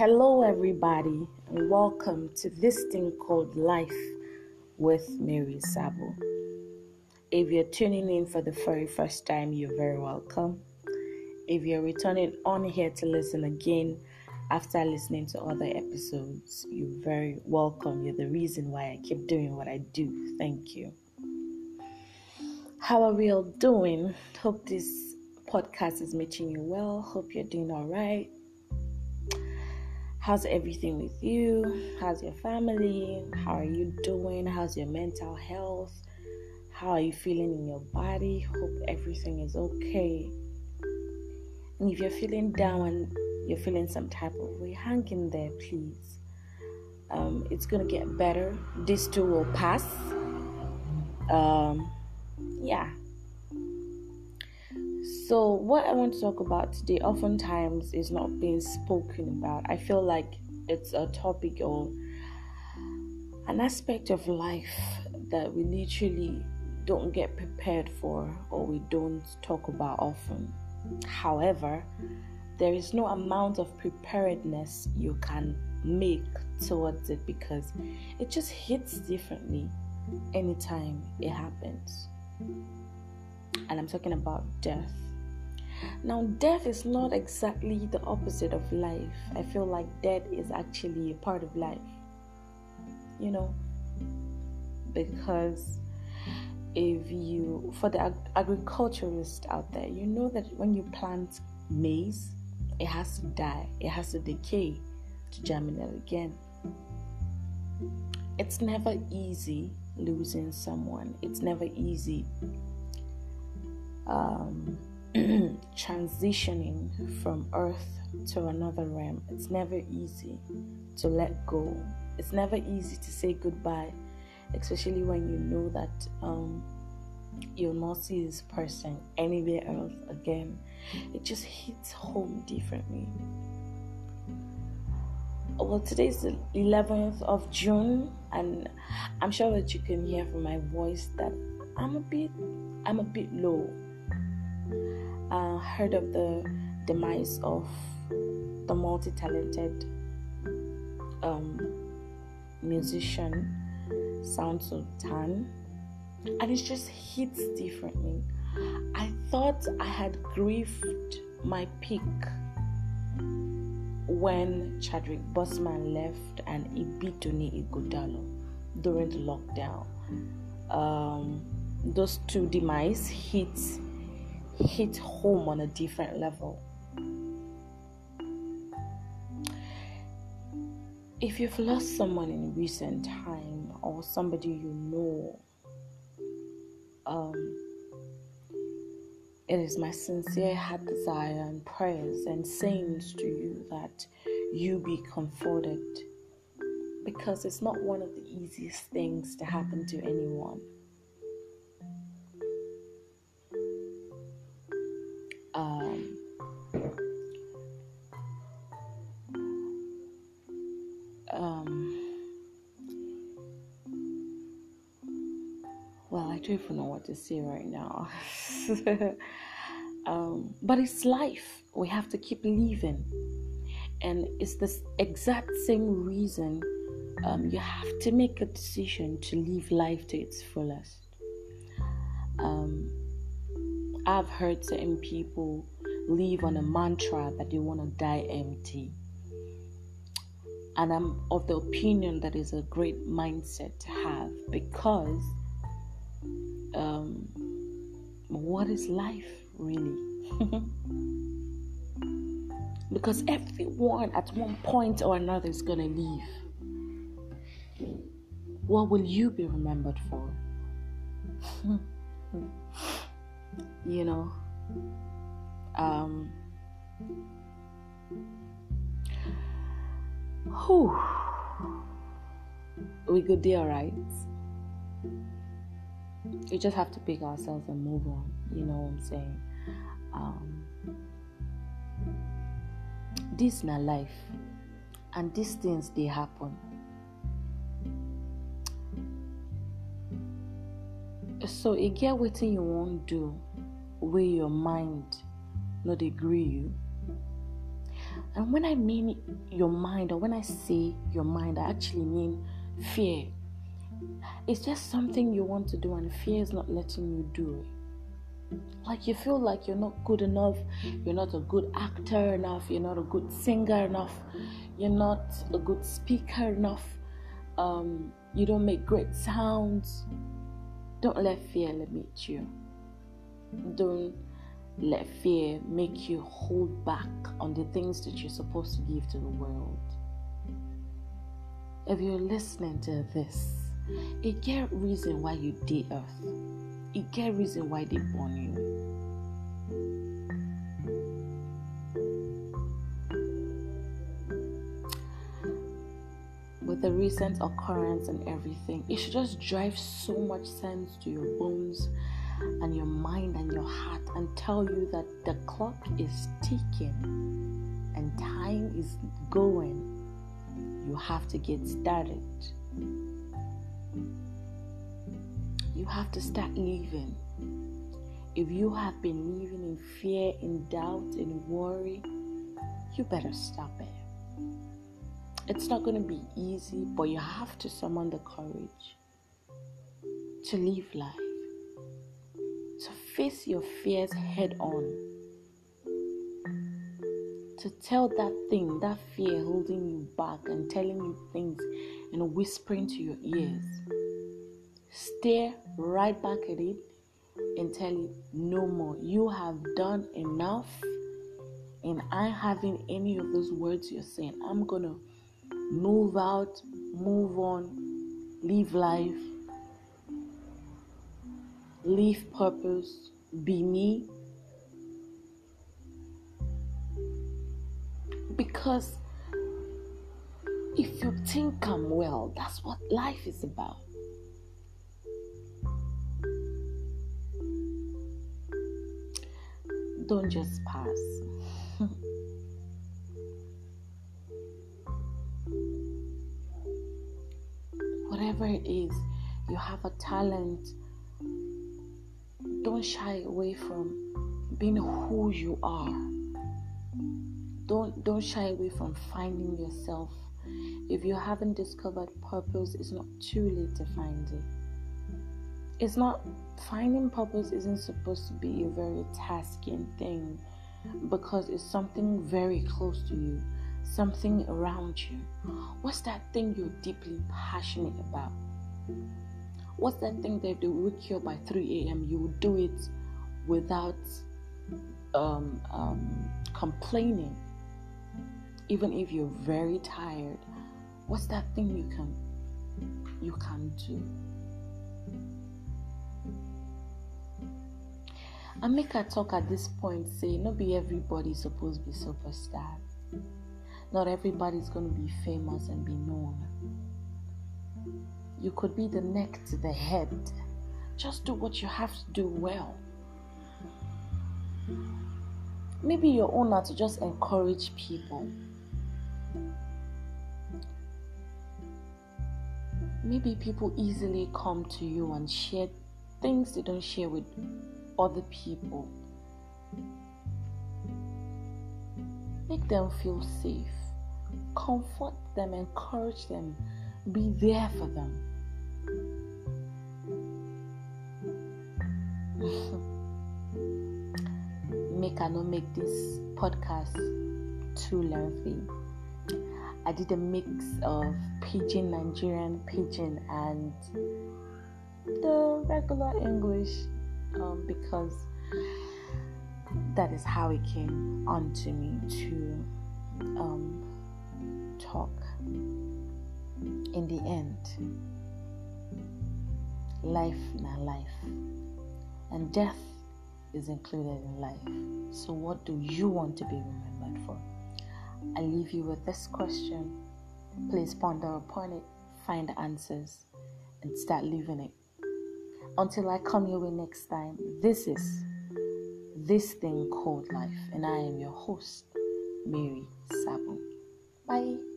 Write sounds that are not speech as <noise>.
Hello, everybody, and welcome to this thing called Life with Mary Sabo. If you're tuning in for the very first time, you're very welcome. If you're returning on here to listen again after listening to other episodes, you're very welcome. You're the reason why I keep doing what I do. Thank you. How are we all doing? Hope this podcast is meeting you well. Hope you're doing all right. How's everything with you? How's your family? How are you doing? How's your mental health? How are you feeling in your body? Hope everything is okay. And if you're feeling down and you're feeling some type of way, hang in there, please. Um, it's gonna get better. This too will pass. Um, yeah. So, what I want to talk about today oftentimes is not being spoken about. I feel like it's a topic or an aspect of life that we literally don't get prepared for or we don't talk about often. However, there is no amount of preparedness you can make towards it because it just hits differently anytime it happens. And I'm talking about death. Now, death is not exactly the opposite of life. I feel like death is actually a part of life. You know, because if you, for the ag- agriculturist out there, you know that when you plant maize, it has to die, it has to decay to germinate again. It's never easy losing someone, it's never easy. Um, <clears throat> transitioning from earth to another realm. It's never easy to let go. It's never easy to say goodbye, especially when you know that um, you'll not see this person anywhere else again. It just hits home differently. Well, today is the 11th of June, and I'm sure that you can hear from my voice that I'm a bit, I'm a bit low uh, heard of the demise of the multi talented um, musician Sound Sultan, and it just hits differently. I thought I had grieved my peak when Chadwick Boseman left and Ibidunni Ighodalo during the lockdown. Um, those two demise hits hit home on a different level. If you've lost someone in recent time or somebody you know, um, it is my sincere heart desire and prayers and sayings to you that you be comforted because it's not one of the easiest things to happen to anyone. Well, I don't even know what to say right now. <laughs> um, but it's life. We have to keep living. And it's this exact same reason um, you have to make a decision to live life to its fullest. Um, I've heard certain people live on a mantra that they want to die empty. And I'm of the opinion that is a great mindset to have because um, what is life really? <laughs> because everyone at one point or another is going to leave. What will you be remembered for? <laughs> you know um whew, we do all right we just have to pick ourselves and move on you know what i'm saying? Um this not life and these things they happen. So e get wetin you wan do wey your mind no dey gree you. And when I mean your mind, or when I say your mind, I actually mean fear. It's just something you want to do, and fear is not letting you do it. Like you feel like you're not good enough, you're not a good actor enough, you're not a good singer enough, you're not a good speaker enough, um, you don't make great sounds. Don't let fear limit you. Don't let fear make you hold back on the things that you're supposed to give to the world. If you're listening to this, it get reason why you did earth. It get reason why they born you. With the recent occurrence and everything, it should just drive so much sense to your bones and your mind and your heart and tell you that the clock is ticking and time is going. You have to get started. You have to start living. If you have been living in fear, in doubt, in worry, you better stop it. It's not going to be easy, but you have to summon the courage to live life to face your fears head on. To tell that thing, that fear holding you back and telling you things and whispering to your ears. Stare right back at it and tell it no more. You have done enough, and I having any of those words you're saying. I'm gonna move out, move on, live life, live purpose, be me. Because if you think I'm well, that's what life is about. Don't just pass. <laughs> Whatever it is, you have a talent don't shy away from being who you are. Don't don't shy away from finding yourself. If you haven't discovered purpose, it's not too late to find it. It's not finding purpose isn't supposed to be a very tasking thing because it's something very close to you, something around you. What's that thing you're deeply passionate about? What's that thing that they wake you up by 3 a.m.? You will do it without um, um, complaining, even if you're very tired. What's that thing you can you can do? I make a talk at this point say not be everybody supposed to be superstar. Not everybody's gonna be famous and be known. You could be the neck to the head. Just do what you have to do well. Maybe your owner to just encourage people. Maybe people easily come to you and share things they don't share with other people. Make them feel safe. Comfort them, encourage them, be there for them. <laughs> make I not make this podcast too lengthy. I did a mix of pidgin Nigerian pidgin and the regular English um, because that is how it came onto me to um, talk. In the end, life na life, and death is included in life. So, what do you want to be remembered for? I leave you with this question. Please ponder upon it, find answers, and start living it. Until I come your way next time, this is this thing called life, and I am your host, Mary Sabu. Bye.